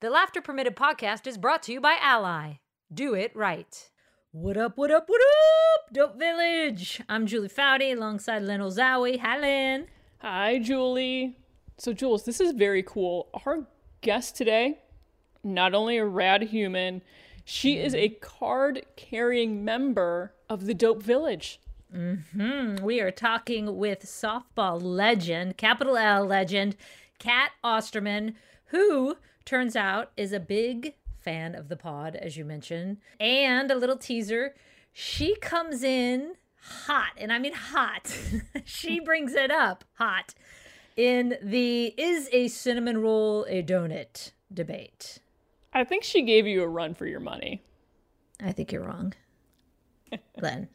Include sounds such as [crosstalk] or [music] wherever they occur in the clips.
The Laughter Permitted podcast is brought to you by Ally. Do it right. What up, what up, what up, Dope Village? I'm Julie Foudy alongside Lynn Ozawi. Hi, Lynn. Hi, Julie. So, Jules, this is very cool. Our guest today, not only a rad human, she is a card carrying member of the Dope Village. Mm-hmm. We are talking with softball legend, capital L legend, Cat Osterman, who turns out is a big fan of the pod, as you mentioned. And a little teaser she comes in hot, and I mean hot. [laughs] she brings it up hot in the is a cinnamon roll a donut debate. I think she gave you a run for your money. I think you're wrong, Glenn.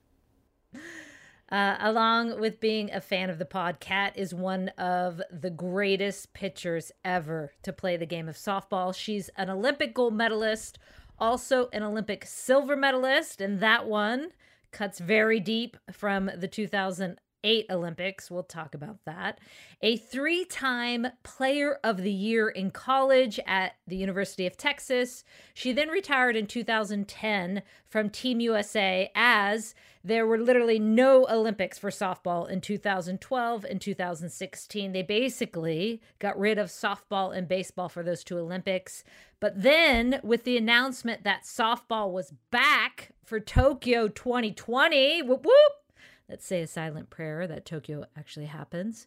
Uh, along with being a fan of the pod, Cat is one of the greatest pitchers ever to play the game of softball. She's an Olympic gold medalist, also an Olympic silver medalist, and that one cuts very deep from the 2000 eight Olympics. We'll talk about that. A three time player of the year in college at the University of Texas. She then retired in 2010 from Team USA as there were literally no Olympics for softball in 2012 and 2016. They basically got rid of softball and baseball for those two Olympics. But then, with the announcement that softball was back for Tokyo 2020, whoop whoop, Let's say a silent prayer that Tokyo actually happens.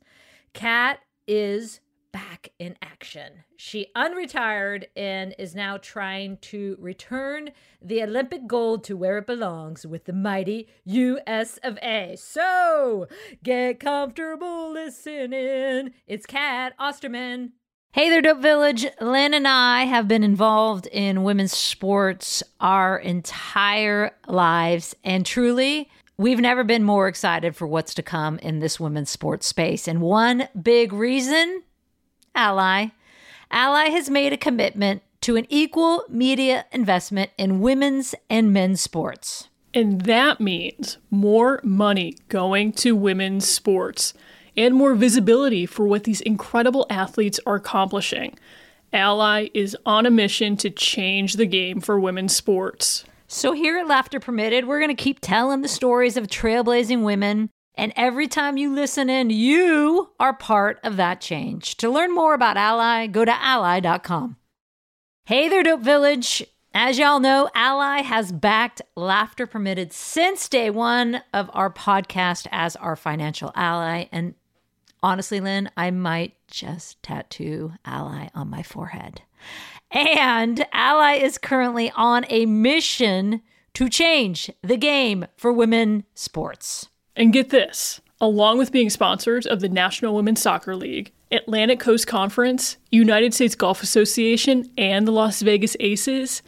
Cat is back in action. She unretired and is now trying to return the Olympic gold to where it belongs with the mighty US of A. So get comfortable listening. It's Cat Osterman. Hey there, Dope Village. Lynn and I have been involved in women's sports our entire lives, and truly, We've never been more excited for what's to come in this women's sports space. And one big reason Ally. Ally has made a commitment to an equal media investment in women's and men's sports. And that means more money going to women's sports and more visibility for what these incredible athletes are accomplishing. Ally is on a mission to change the game for women's sports. So, here at Laughter Permitted, we're going to keep telling the stories of trailblazing women. And every time you listen in, you are part of that change. To learn more about Ally, go to ally.com. Hey there, Dope Village. As y'all know, Ally has backed Laughter Permitted since day one of our podcast as our financial ally. And honestly, Lynn, I might just tattoo Ally on my forehead. And Ally is currently on a mission to change the game for women sports. And get this along with being sponsors of the National Women's Soccer League, Atlantic Coast Conference, United States Golf Association, and the Las Vegas Aces,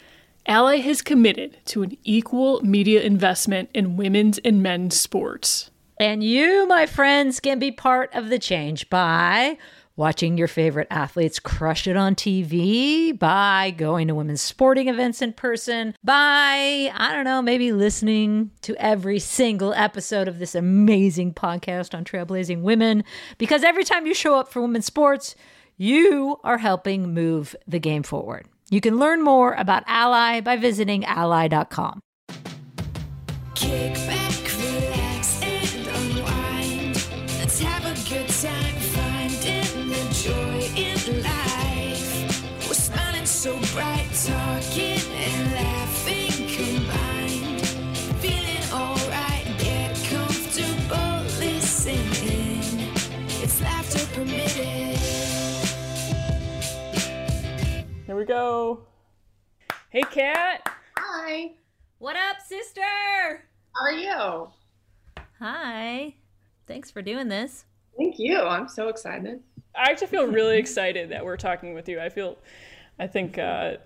Ally has committed to an equal media investment in women's and men's sports. And you, my friends, can be part of the change by watching your favorite athletes crush it on TV, by going to women's sporting events in person, by, I don't know, maybe listening to every single episode of this amazing podcast on trailblazing women. Because every time you show up for women's sports, you are helping move the game forward. You can learn more about Ally by visiting ally.com. Kick back, go. Hey, Cat. Hi. What up, sister? How are you? Hi. Thanks for doing this. Thank you. I'm so excited. I actually feel really [laughs] excited that we're talking with you. I feel I think uh,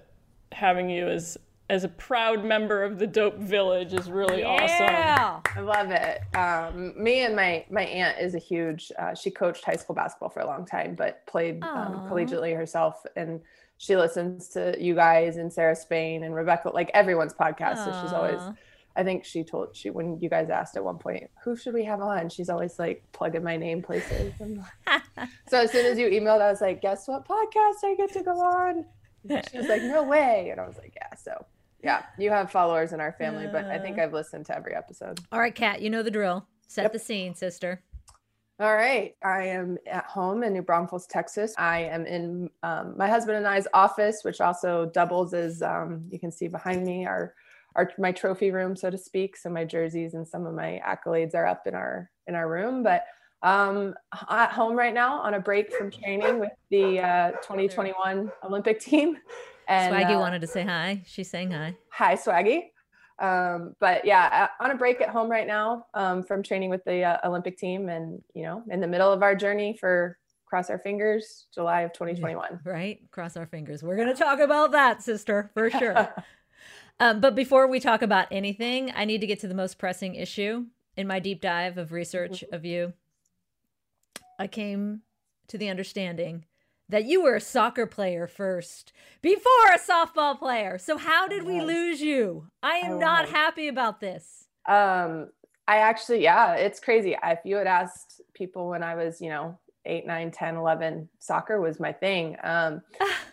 having you as as a proud member of the Dope Village is really yeah. awesome. I love it. Um, me and my my aunt is a huge. Uh, she coached high school basketball for a long time, but played um, collegiately herself, and she listens to you guys and Sarah Spain and Rebecca, like everyone's podcast. Aww. So she's always. I think she told she when you guys asked at one point, who should we have on? She's always like plugging my name places. [laughs] so as soon as you emailed, I was like, guess what podcast I get to go on? she was like, no way. And I was like, yeah. So yeah, you have followers in our family, but I think uh. I've listened to every episode. All right, Cat, you know the drill. Set yep. the scene, sister. All right. I am at home in New Braunfels, Texas. I am in um, my husband and I's office, which also doubles as um, you can see behind me, our, our my trophy room, so to speak. So my jerseys and some of my accolades are up in our in our room. But um, at home right now on a break from training with the uh, 2021 Olympic team. [laughs] And Swaggy uh, wanted to say hi. She's saying hi. Hi, Swaggy. Um, but yeah, on a break at home right now um, from training with the uh, Olympic team, and you know, in the middle of our journey for cross our fingers, July of 2021. Right, cross our fingers. We're gonna talk about that, sister, for [laughs] sure. um, but before we talk about anything, I need to get to the most pressing issue in my deep dive of research mm-hmm. of you. I came to the understanding that you were a soccer player first before a softball player. So how did we lose you? I am I not happy about this. Um I actually yeah, it's crazy. If you had asked people when I was, you know, 8, 9, 10, 11, soccer was my thing. Um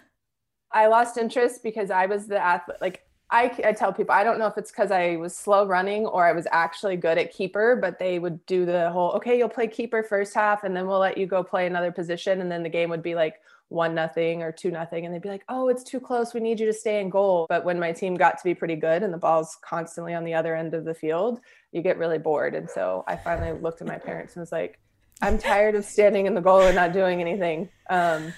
[laughs] I lost interest because I was the athlete like I, I tell people I don't know if it's because I was slow running or I was actually good at keeper, but they would do the whole okay, you'll play keeper first half, and then we'll let you go play another position, and then the game would be like one nothing or two nothing, and they'd be like, oh, it's too close, we need you to stay in goal. But when my team got to be pretty good and the ball's constantly on the other end of the field, you get really bored. And so I finally looked at my parents and was like, I'm tired of standing in the goal and not doing anything. Um,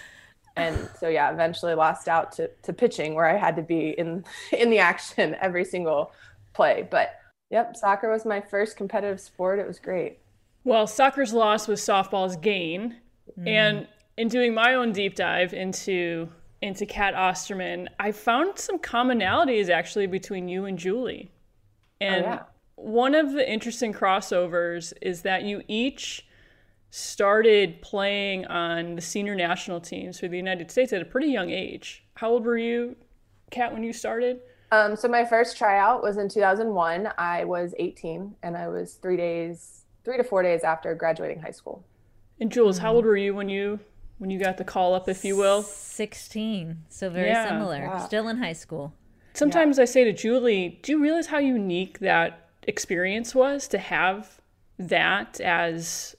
and so yeah eventually lost out to, to pitching where i had to be in in the action every single play. But yep soccer was my first competitive sport. It was great. Well soccer's loss was softball's gain. Mm. and in doing my own deep dive into into cat osterman i found some commonalities actually between you and julie. And oh, yeah. one of the interesting crossovers is that you each started playing on the senior national teams for the United States at a pretty young age. How old were you, Cat, when you started? Um, so my first tryout was in 2001. I was 18, and I was three days, three to four days after graduating high school. And Jules, how old were you when you when you got the call up, if you will? 16. So very yeah. similar. Yeah. Still in high school. Sometimes yeah. I say to Julie, "Do you realize how unique that experience was to have that as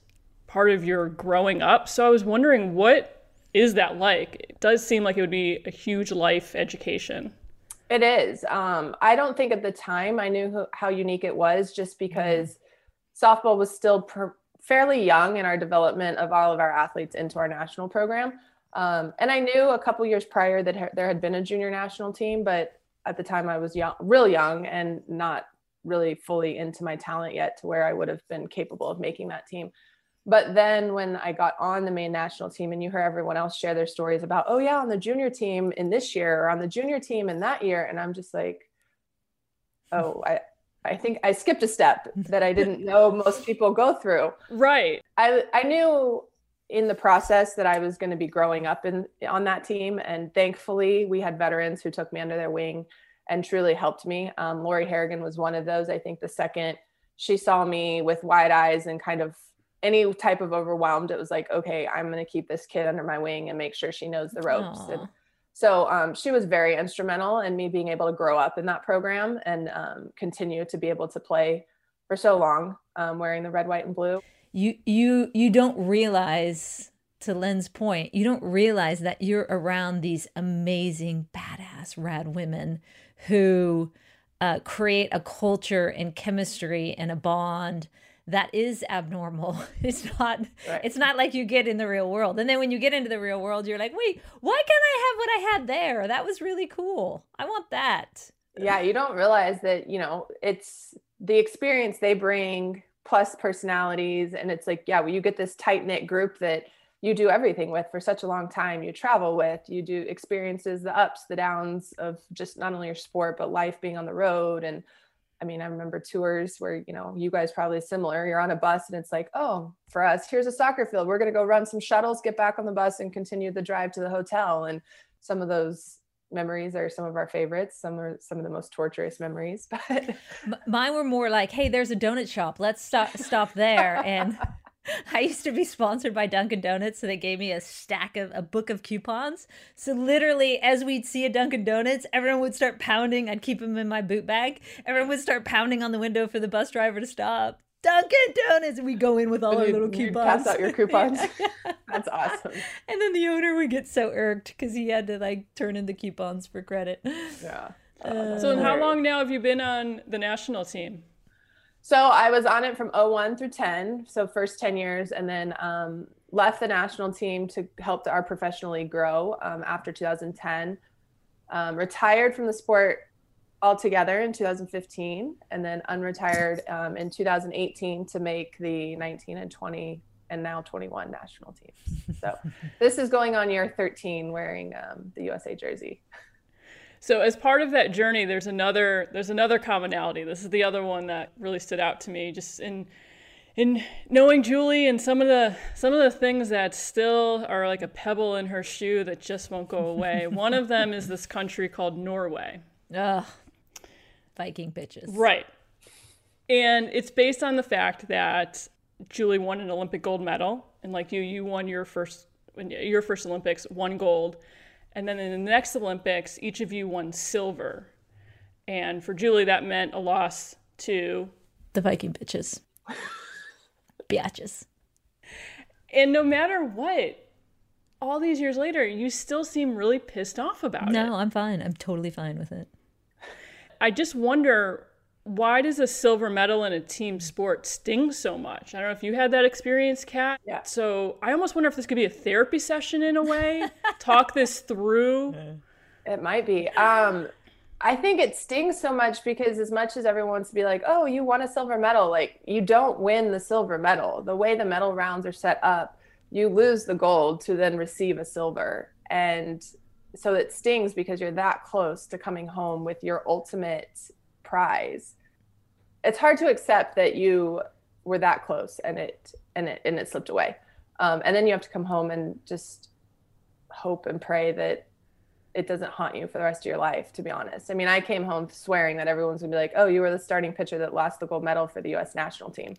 part of your growing up. So I was wondering what is that like? It does seem like it would be a huge life education. It is. Um, I don't think at the time I knew how unique it was just because softball was still fairly young in our development of all of our athletes into our national program. Um, and I knew a couple years prior that ha- there had been a junior national team, but at the time I was young, real young and not really fully into my talent yet to where I would have been capable of making that team but then when I got on the main national team and you hear everyone else share their stories about, oh yeah, on the junior team in this year or on the junior team in that year, and I'm just like, oh, [laughs] I I think I skipped a step that I [laughs] didn't know most people go through. Right. I I knew in the process that I was going to be growing up in on that team, and thankfully we had veterans who took me under their wing and truly helped me. Um, Lori Harrigan was one of those. I think the second she saw me with wide eyes and kind of any type of overwhelmed, it was like, okay, I'm going to keep this kid under my wing and make sure she knows the ropes. And so um, she was very instrumental in me being able to grow up in that program and um, continue to be able to play for so long, um, wearing the red, white, and blue. You you you don't realize, to Lynn's point, you don't realize that you're around these amazing, badass, rad women who uh, create a culture and chemistry and a bond that is abnormal. [laughs] It's not right. it's not like you get in the real world. And then when you get into the real world, you're like, "Wait, why can't I have what I had there? That was really cool. I want that." Yeah, you don't realize that, you know, it's the experience they bring plus personalities and it's like, yeah, well, you get this tight-knit group that you do everything with for such a long time. You travel with, you do experiences, the ups, the downs of just not only your sport but life being on the road and I mean, I remember tours where, you know, you guys probably similar. You're on a bus and it's like, oh, for us, here's a soccer field. We're going to go run some shuttles, get back on the bus and continue the drive to the hotel. And some of those memories are some of our favorites. Some are some of the most torturous memories, [laughs] but mine were more like, hey, there's a donut shop. Let's stop stop there and [laughs] [laughs] I used to be sponsored by Dunkin' Donuts, so they gave me a stack of a book of coupons. So literally, as we'd see a Dunkin' Donuts, everyone would start pounding. I'd keep them in my boot bag. Everyone would start pounding on the window for the bus driver to stop. Dunkin' Donuts, and we go in with all our little coupons. Pass out your coupons. [laughs] That's awesome. [laughs] And then the owner would get so irked because he had to like turn in the coupons for credit. Yeah. Uh, so, how long now have you been on the national team? So I was on it from 01 through 10, so first 10 years, and then um, left the national team to help our professional league grow um, after 2010. Um, retired from the sport altogether in 2015, and then unretired um, in 2018 to make the 19 and 20 and now 21 national teams. So [laughs] this is going on year 13 wearing um, the USA jersey. So as part of that journey, there's another there's another commonality. This is the other one that really stood out to me, just in in knowing Julie and some of the some of the things that still are like a pebble in her shoe that just won't go away. [laughs] one of them is this country called Norway. Ugh, Viking bitches. Right, and it's based on the fact that Julie won an Olympic gold medal, and like you, you won your first your first Olympics, won gold and then in the next Olympics, each of you won silver. And for Julie, that meant a loss to the Viking bitches. [laughs] Biatches. And no matter what, all these years later, you still seem really pissed off about no, it. No, I'm fine. I'm totally fine with it. I just wonder why does a silver medal in a team sport sting so much? I don't know if you had that experience, Cat. Yeah. So I almost wonder if this could be a therapy session in a way. [laughs] Talk this through. It might be. Um, I think it stings so much because as much as everyone wants to be like, oh, you won a silver medal, like you don't win the silver medal. The way the medal rounds are set up, you lose the gold to then receive a silver. And so it stings because you're that close to coming home with your ultimate prize it's hard to accept that you were that close and it and it and it slipped away. Um, and then you have to come home and just hope and pray that it doesn't haunt you for the rest of your life to be honest. I mean i came home swearing that everyone's gonna be like oh you were the starting pitcher that lost the gold medal for the us national team.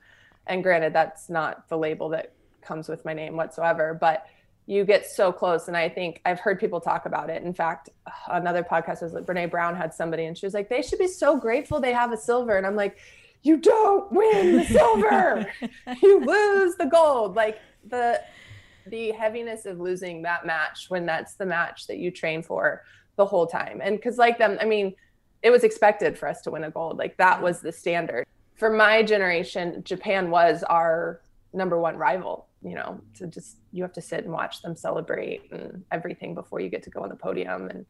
And granted that's not the label that comes with my name whatsoever but you get so close. And I think I've heard people talk about it. In fact, another podcast was like Brene Brown had somebody and she was like, they should be so grateful they have a silver. And I'm like, you don't win the silver. [laughs] you lose the gold. Like the the heaviness of losing that match when that's the match that you train for the whole time. And cuz like them, I mean, it was expected for us to win a gold. Like that was the standard. For my generation, Japan was our number one rival you know to just you have to sit and watch them celebrate and everything before you get to go on the podium and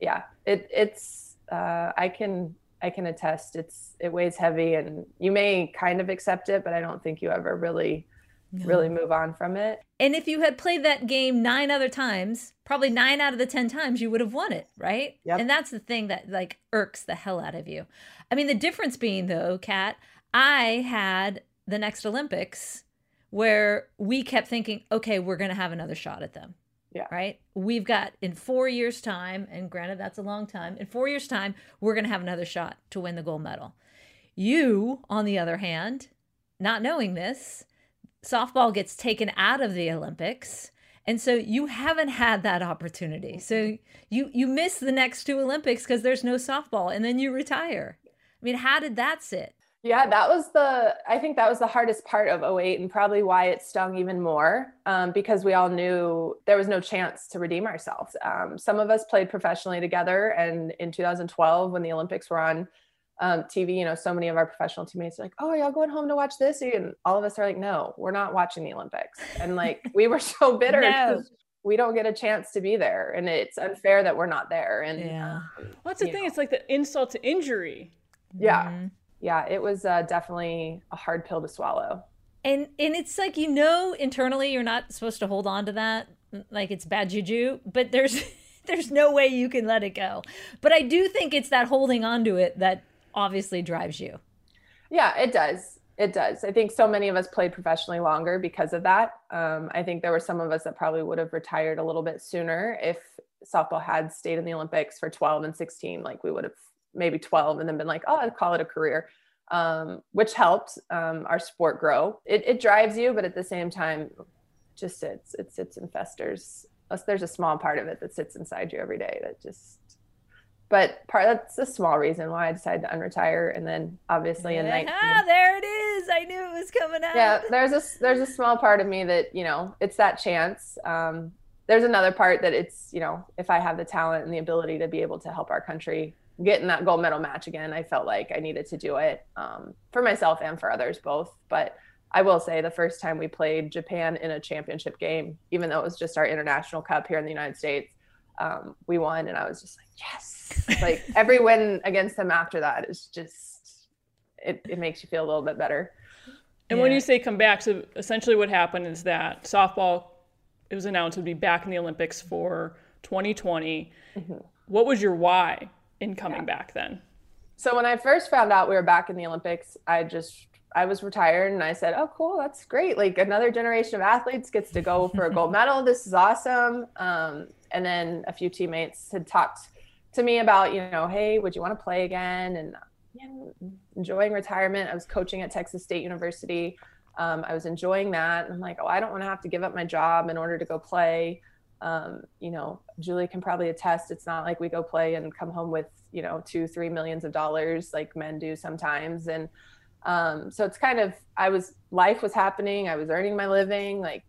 yeah it it's uh, i can i can attest it's it weighs heavy and you may kind of accept it but i don't think you ever really no. really move on from it and if you had played that game nine other times probably nine out of the ten times you would have won it right yep. and that's the thing that like irks the hell out of you i mean the difference being though cat i had the next olympics where we kept thinking, okay, we're going to have another shot at them. Yeah. Right. We've got in four years' time, and granted, that's a long time. In four years' time, we're going to have another shot to win the gold medal. You, on the other hand, not knowing this, softball gets taken out of the Olympics. And so you haven't had that opportunity. So you you miss the next two Olympics because there's no softball, and then you retire. I mean, how did that sit? Yeah, that was the, I think that was the hardest part of 08 and probably why it stung even more um, because we all knew there was no chance to redeem ourselves. Um, some of us played professionally together. And in 2012, when the Olympics were on um, TV, you know, so many of our professional teammates are like, oh, y'all going home to watch this? And all of us are like, no, we're not watching the Olympics. And like, we were so [laughs] bitter. no. We don't get a chance to be there, and it's unfair that we're not there. And yeah, um, well, that's the thing. Know. It's like the insult to injury. Yeah. Mm-hmm yeah, it was uh, definitely a hard pill to swallow. And and it's like you know internally you're not supposed to hold on to that, like it's bad juju, but there's [laughs] there's no way you can let it go. But I do think it's that holding on to it that obviously drives you. Yeah, it does. It does. I think so many of us played professionally longer because of that. Um, I think there were some of us that probably would have retired a little bit sooner if softball had stayed in the Olympics for 12 and 16. Like we would have maybe 12 and then been like, oh, I'd call it a career. um, which helped um, our sport grow. It, it, drives you, but at the same time, just sits. It sits and festers. There's a small part of it that sits inside you every day that just. But part that's a small reason why I decided to unretire, and then obviously yeah, in 19, there it is. I knew it was coming out. Yeah, there's a there's a small part of me that you know it's that chance. Um, there's another part that it's you know if I have the talent and the ability to be able to help our country get in that gold medal match again, I felt like I needed to do it um, for myself and for others both. But I will say the first time we played Japan in a championship game, even though it was just our international cup here in the United States, um, we won, and I was just like, yes! [laughs] like every win against them after that is just it, it makes you feel a little bit better. And yeah. when you say come back, so essentially what happened is that softball, it was announced would be back in the Olympics for 2020. Mm-hmm. What was your why in coming yeah. back then? So when I first found out we were back in the Olympics, I just I was retired and I said, "Oh, cool, that's great! Like another generation of athletes gets to go for a [laughs] gold medal. This is awesome." Um, and then a few teammates had talked to me about, you know, hey, would you want to play again? And know, enjoying retirement. I was coaching at Texas State University. Um, I was enjoying that. And I'm like, oh, I don't want to have to give up my job in order to go play um, you know, Julie can probably attest. It's not like we go play and come home with, you know, two, three millions of dollars like men do sometimes. And um, so it's kind of, I was, life was happening. I was earning my living. Like,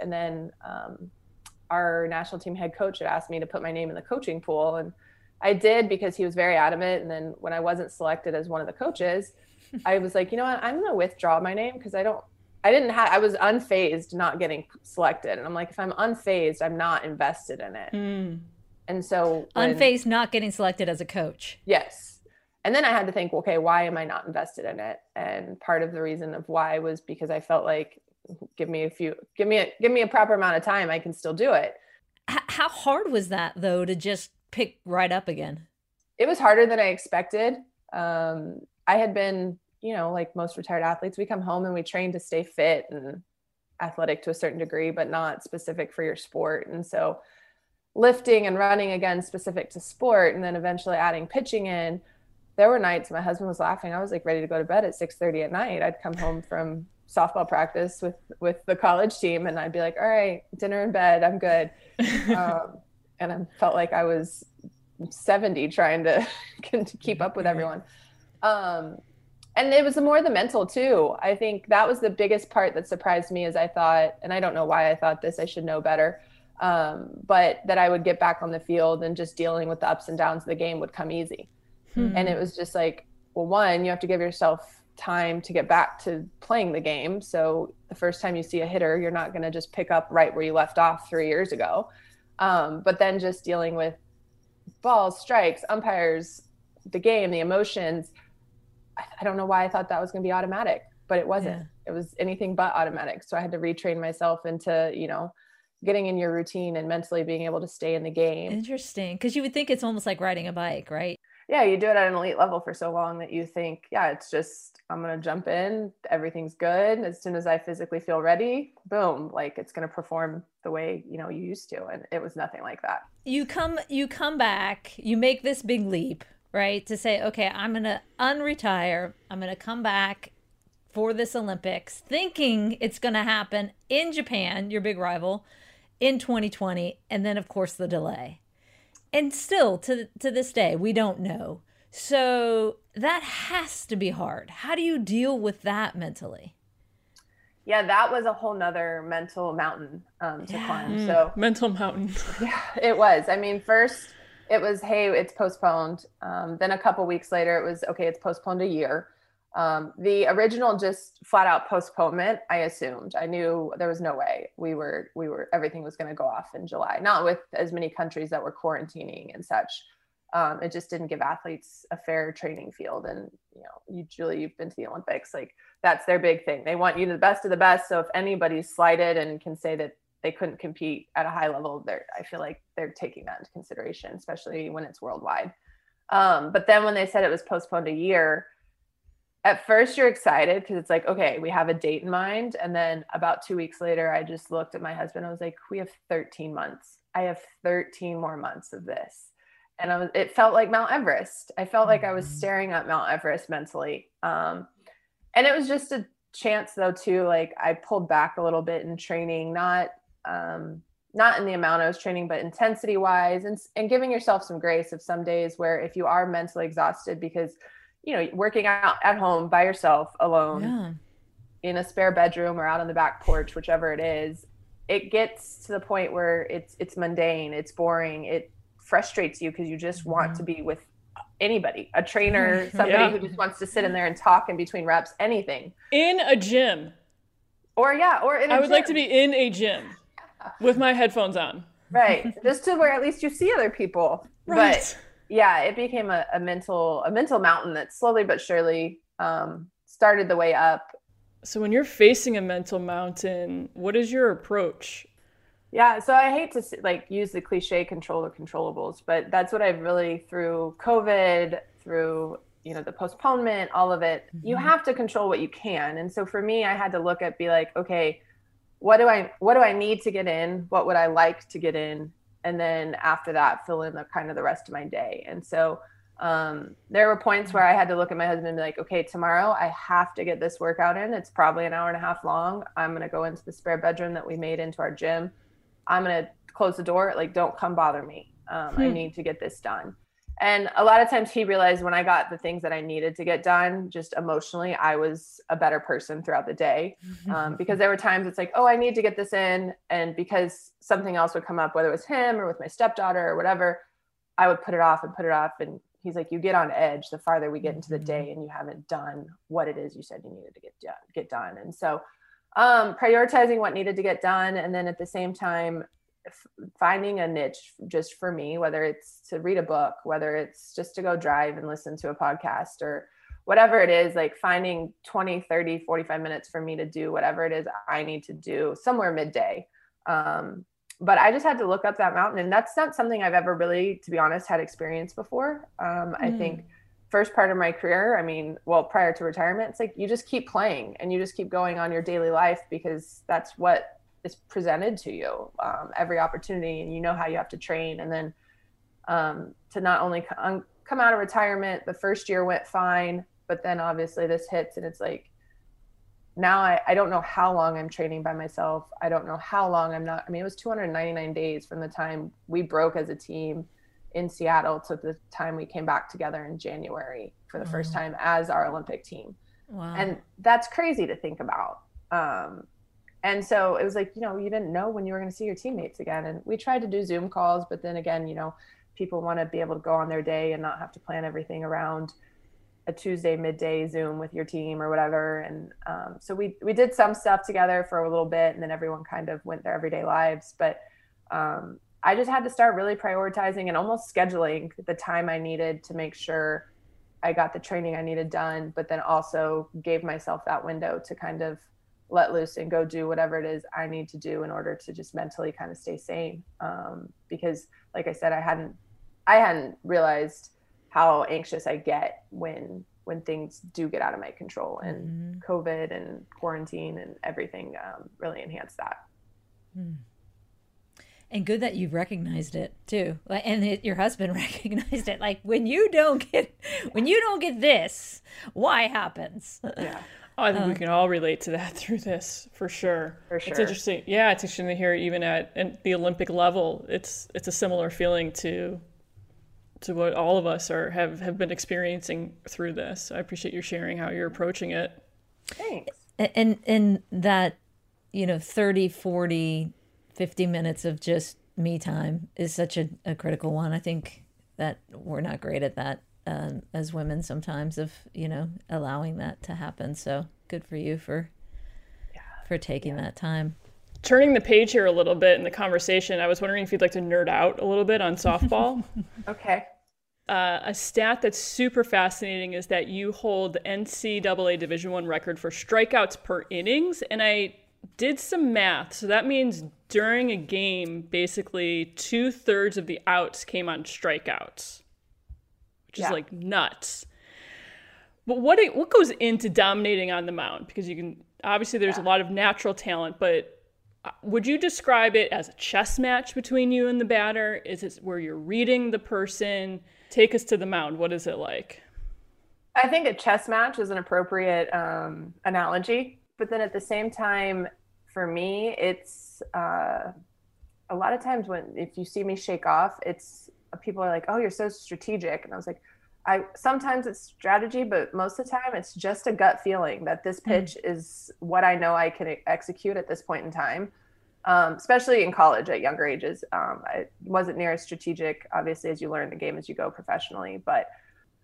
and then um, our national team head coach had asked me to put my name in the coaching pool. And I did because he was very adamant. And then when I wasn't selected as one of the coaches, [laughs] I was like, you know what, I'm going to withdraw my name because I don't, I didn't have I was unfazed not getting selected. And I'm like, if I'm unfazed, I'm not invested in it. Mm. And so when, unfazed not getting selected as a coach. Yes. And then I had to think, okay, why am I not invested in it? And part of the reason of why was because I felt like give me a few give me a give me a proper amount of time, I can still do it. How hard was that though to just pick right up again? It was harder than I expected. Um, I had been you know, like most retired athletes, we come home and we train to stay fit and athletic to a certain degree, but not specific for your sport. And so lifting and running again specific to sport and then eventually adding pitching in there were nights my husband was laughing. I was like ready to go to bed at 6.30 at night. I'd come home from softball practice with with the college team and i'd be like all right dinner in bed. I'm good. [laughs] Um, and i felt like i was 70 trying to, [laughs] to keep up with everyone. Um, and it was more the mental too. I think that was the biggest part that surprised me as i thought and i don't know why i thought this i should know better um, but that i would get back on the field and just dealing with the ups and downs of the game would come easy. Hmm. and it was just like well one you have to give yourself time to get back to playing the game. So the first time you see a hitter you're not going to just pick up right where you left off three years ago. Um, but then just dealing with balls strikes umpires the game the emotions I don't know why I thought that was going to be automatic, but it wasn't. Yeah. It was anything but automatic. So I had to retrain myself into, you know, getting in your routine and mentally being able to stay in the game. Interesting. Because you would think it's almost like riding a bike, right? Yeah, you do it at an elite level for so long that you think, yeah, it's just, I'm going to jump in. Everything's good. As soon as I physically feel ready, boom, like it's going to perform the way, you know, you used to. And it was nothing like that. You come, you come back, you make this big leap right? To say, okay, I'm going to unretire. I'm going to come back for this Olympics, thinking it's going to happen in Japan, your big rival, in 2020. And then, of course, the delay. And still, to, to this day, we don't know. So that has to be hard. How do you deal with that mentally? Yeah, that was a whole nother mental mountain um, to yeah. climb. Mm, so mental mountain. [laughs] yeah, it was. I mean, first it was hey it's postponed. Um, then a couple weeks later it was okay it's postponed a year. Um, the original just flat out postponement i assumed. I knew there was no way we were we were everything was going to go off in july not with as many countries that were quarantining and such. Um, it just didn't give athletes a fair training field. And you know you julie you've been to the olympics like that's their big thing. They want you the best of the best. So if anybody's slighted and can say that they couldn't compete at a high level they're i feel like they're taking that into consideration especially when it's worldwide um, but then when they said it was postponed a year at first you're excited because it's like okay we have a date in mind and then about two weeks later i just looked at my husband i was like we have 13 months i have 13 more months of this and I was, it felt like Mount Everest. I felt like I was Mhm. staring at Mount Everest mentally. Um, and it was just a chance though too. Like I pulled back a little bit in training, not um, not in the amount I was training, but intensity wise, and and giving yourself some grace of some days where if you are mentally exhausted because you know working out at home by yourself alone Yeah. in a spare bedroom or out on the back porch, whichever it is, it gets to the point where it's it's mundane, it's boring, it frustrates you because you just want to be with anybody, a trainer, [laughs] somebody Yeah. who just wants to sit in there and talk in between reps, anything. In a gym. Or yeah, or in a I would like to be in a gym [laughs] with my headphones on. right, just to where at least you see other people. But yeah, it became a, a mental a mental mountain that slowly but surely um, started the way up So when you're facing a mental mountain, what is your approach? Yeah, so I hate to like use the cliche control the controllables, but that's what I've really through COVID, through you know the postponement, all of it. You Mhm. have to control what you can, and so for me, I had to look at be like, okay, what do I what do I need to get in? What would I like to get in? And then after that, fill in the kind of the rest of my day. And so um, there were points where I had to look at my husband and be like, okay, tomorrow I have to get this workout in. It's probably an hour and a half long. I'm gonna go into the spare bedroom that we made into our gym. I'm gonna close the door. Like, don't come bother me. Um, I Hmm. need to get this done. And a lot of times he realized when I got the things that I needed to get done, just emotionally, I was a better person throughout the day. Um, because there were times it's like, oh, I need to get this in. And because something else would come up, whether it was him or with my stepdaughter or whatever, I would put it off and put it off. And he's like, you get on edge the farther we get into the Mhm. day and you haven't done what it is you said you needed to get done, get done. And so um, prioritizing what needed to get done. And then at the same time, finding a niche just for me, whether it's to read a book, whether it's just to go drive and listen to a podcast or whatever it is, like finding 20, 30, 45 minutes for me to do whatever it is I need to do somewhere midday. Um, but I just had to look up that mountain. And that's not something I've ever really, to be honest, had experience before. Um, I think first part of my career, I mean, well, prior to retirement, it's like you just keep playing and you just keep going on your daily life because that's what is presented to you um, every opportunity, and you know how you have to train. And then um, to not only come, come out of retirement, the first year went fine, but then obviously this hits, and it's like now I, I don't know how long I'm training by myself. I don't know how long I'm not. I mean, it was 299 days from the time we broke as a team in Seattle to the time we came back together in January for the first time as our Olympic team. Wow. And that's crazy to think about. Um, and so it was like, you know, you didn't know when you were going to see your teammates again. And we tried to do Zoom calls, but then again, you know, people want to be able to go on their day and not have to plan everything around a Tuesday midday Zoom with your team or whatever. And um, so we we did some stuff together for a little bit, and then everyone kind of went their everyday lives. But um, I just had to start really prioritizing and almost scheduling the time I needed to make sure I got the training I needed done, but then also gave myself that window to kind of let loose and go do whatever it is I need to do in order to just mentally kind of stay sane. Um, because, like I said, I hadn't I hadn't realized how anxious I get when when things do get out of my control, and Mhm. COVID and quarantine and everything um, really enhanced that. And good that you've recognized it too, and it, your husband [laughs] recognized it. Like when you don't get, when you don't get this, why happens? Yeah. Oh, I think we uh. can all relate to that [laughs] through this for sure. For sure. It's interesting. Yeah, it's interesting to hear even at, at the Olympic level, it's it's a similar feeling to to what all of us are have, have been experiencing through this. I appreciate you sharing how you're approaching it. Thanks. And and that you know 30 40 50 minutes of just me time is such a, a critical one i think that we're not great at that um, as women sometimes of you know allowing that to happen so good for you for for taking that time Turning the page here a little bit in the conversation, I was wondering if you'd like to nerd out a little bit on softball. [laughs] Okay. uh, a stat that's super fascinating is that you hold the NCAA Division One record for strikeouts per innings, and I did some math. So that means during a game, basically two thirds of the outs came on strikeouts, which Yeah. is like nuts. But what it, what goes into dominating on the mound? Because you can obviously there's a lot of natural talent, but Uh, would you describe it as a chess match between you and the batter? Is it where you're reading the person? Take us to the mound. What is it like? I think a chess match is an appropriate um, analogy, but then at the same time, for me, it's uh, a lot of times when if you see me shake off, it's people are like, "Oh, you're so strategic," and I was like, I sometimes it's strategy, but most of the time it's just a gut feeling that this hmm. pitch mm. is what I know I can execute at this point in time. Um, especially in college at younger ages, um, I wasn't near as strategic, obviously, as you learn the game as you go professionally. But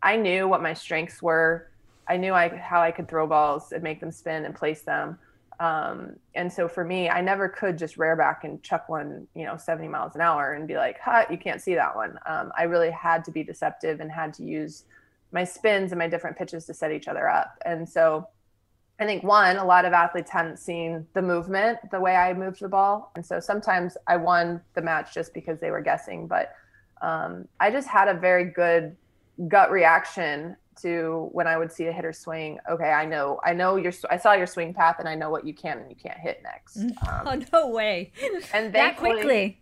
I knew what my strengths were. I knew I, how I could throw balls and make them spin and place them. Um, and so for me, I never could just rear back and chuck one, you know, 70 miles an hour and be like, "Ha, you can't see that one." Um, I really had to be deceptive and had to use my spins and my different pitches to set each other up. And so I think one, a lot of athletes hadn't seen the movement, the way I moved the ball, and so sometimes I won the match just because they were guessing. But um, I just had a very good gut reaction to when I would see a hitter swing. Okay, I know, I know your, I saw your swing path, and I know what you can and you can't hit next. [laughs] Um, oh no way! And [laughs] that quickly.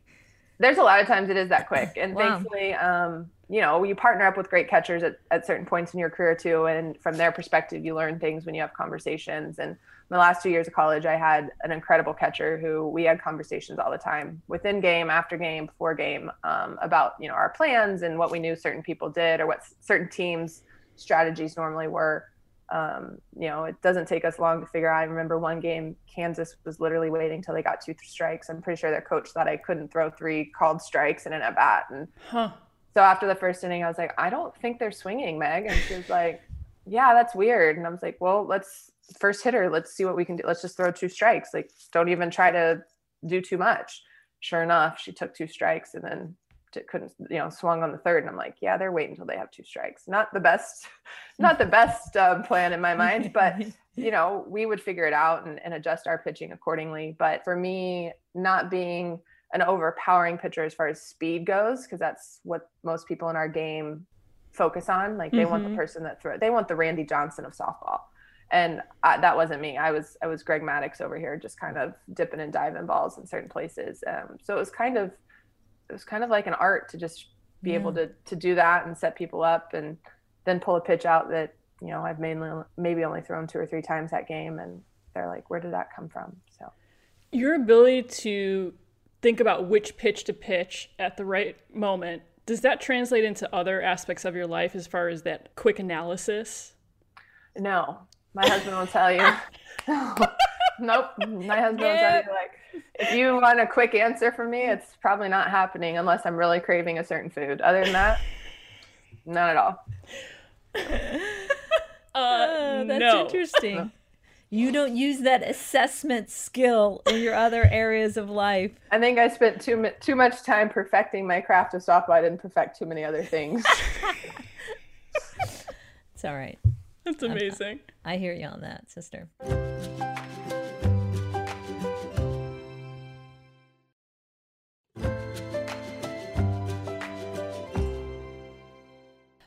There's a lot of times it is that quick, and [laughs] wow. thankfully, um, you know, you partner up with great catchers at, at certain points in your career too, and from their perspective, you learn things when you have conversations. And my last two years of college, I had an incredible catcher who we had conversations all the time, within game, after game, before game, um, about you know our plans and what we knew certain people did or what certain teams strategies normally were. Um, you know, it doesn't take us long to figure out. I remember one game, Kansas was literally waiting till they got two strikes. I'm pretty sure their coach thought I couldn't throw three called strikes in an at bat. And huh. so after the first inning, I was like, I don't think they're swinging, Meg. And she was like, Yeah, that's weird. And I was like, Well, let's first hitter, let's see what we can do. Let's just throw two strikes. Like, don't even try to do too much. Sure enough, she took two strikes and then couldn't you know swung on the third and i'm like yeah they're waiting until they have two strikes not the best [laughs] not the best um, plan in my mind but [laughs] you know we would figure it out and, and adjust our pitching accordingly but for me not being an overpowering pitcher as far as speed goes because that's what most people in our game focus on like they mm-hmm. want the mm-hmm. person that throw they want the randy johnson of softball and I, that wasn't me. I was I was Greg Maddux over here, just kind of dipping and diving balls in certain places. Um, so it was kind of it was kind of like an art to just be yeah. able to to do that and set people up and then pull a pitch out that you know I've mainly maybe only thrown two or three times that game and they're like where did that come from? So. Your ability to think about which pitch to pitch at the right moment does that translate into other aspects of your life as far as that quick analysis? No. My husband will tell you [laughs] nope my husband will tell like if you want a quick answer from me, it's probably not happening unless I'm really craving a certain food. Other than that, none at all. [laughs] Uh, uh, that's no. interesting. You don't use that assessment skill in your other areas of life. I think I spent too too much time perfecting my craft of softball. I didn't perfect too many other things. [laughs] it's all right. That's amazing. I hear you on that, sister.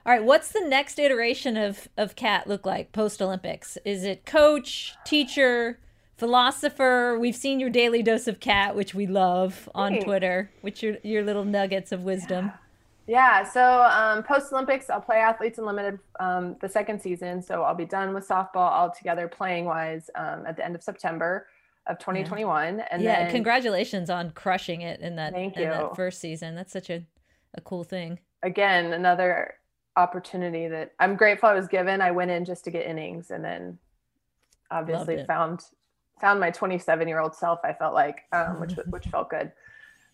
All right, what's the next iteration of of Cat look like post Olympics? Is it coach, teacher, philosopher? We've seen your daily dose of Cat, which we love on Thanks. Twitter, which your your little nuggets of wisdom. Yeah. yeah so um, post Olympics, I'll play Athletes Unlimited um, the second season. So I'll be done with softball altogether, playing wise, um, at the end of September of 2021. And yeah, then, congratulations on crushing it in that, in that first season. That's such a, a cool thing. Again, another opportunity that I'm grateful I was given. I went in just to get innings and then obviously found found my 27 year old self. I felt like, um, which [laughs] which felt good.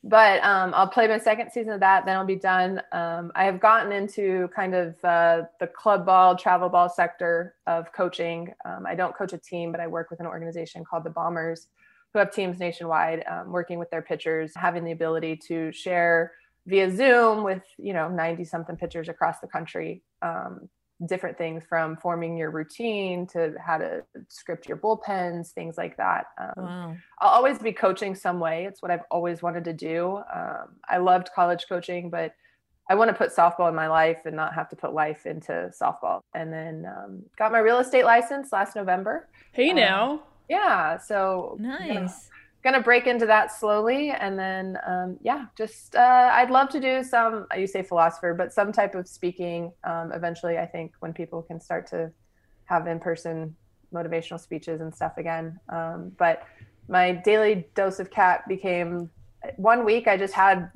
But um, I'll play my second season of that. Then I'll be done. Um, I have gotten into kind of uh, the club ball, travel ball sector of coaching. Um, I don't coach a team, but I work with an organization called the Bombers, who have teams nationwide, um, working with their pitchers, having the ability to share via Zoom with you know 90 something pitchers across the country. Um, different things from forming your routine to how to script your bullpens, things like that. Um, wow. I'll always be coaching some way. It's what I've always wanted to do. Um, I loved college coaching, but I want to put softball in my life and not have to put life into softball. And then um, got my real estate license last November. Hey um, now. Yeah. So nice gonna break into that slowly, and then um, yeah, just uh, I'd love to do some. You say philosopher, but some type of speaking. Um, eventually, I think when people can start to have in-person motivational speeches and stuff again. Um, but my daily dose of cat became one week. I just had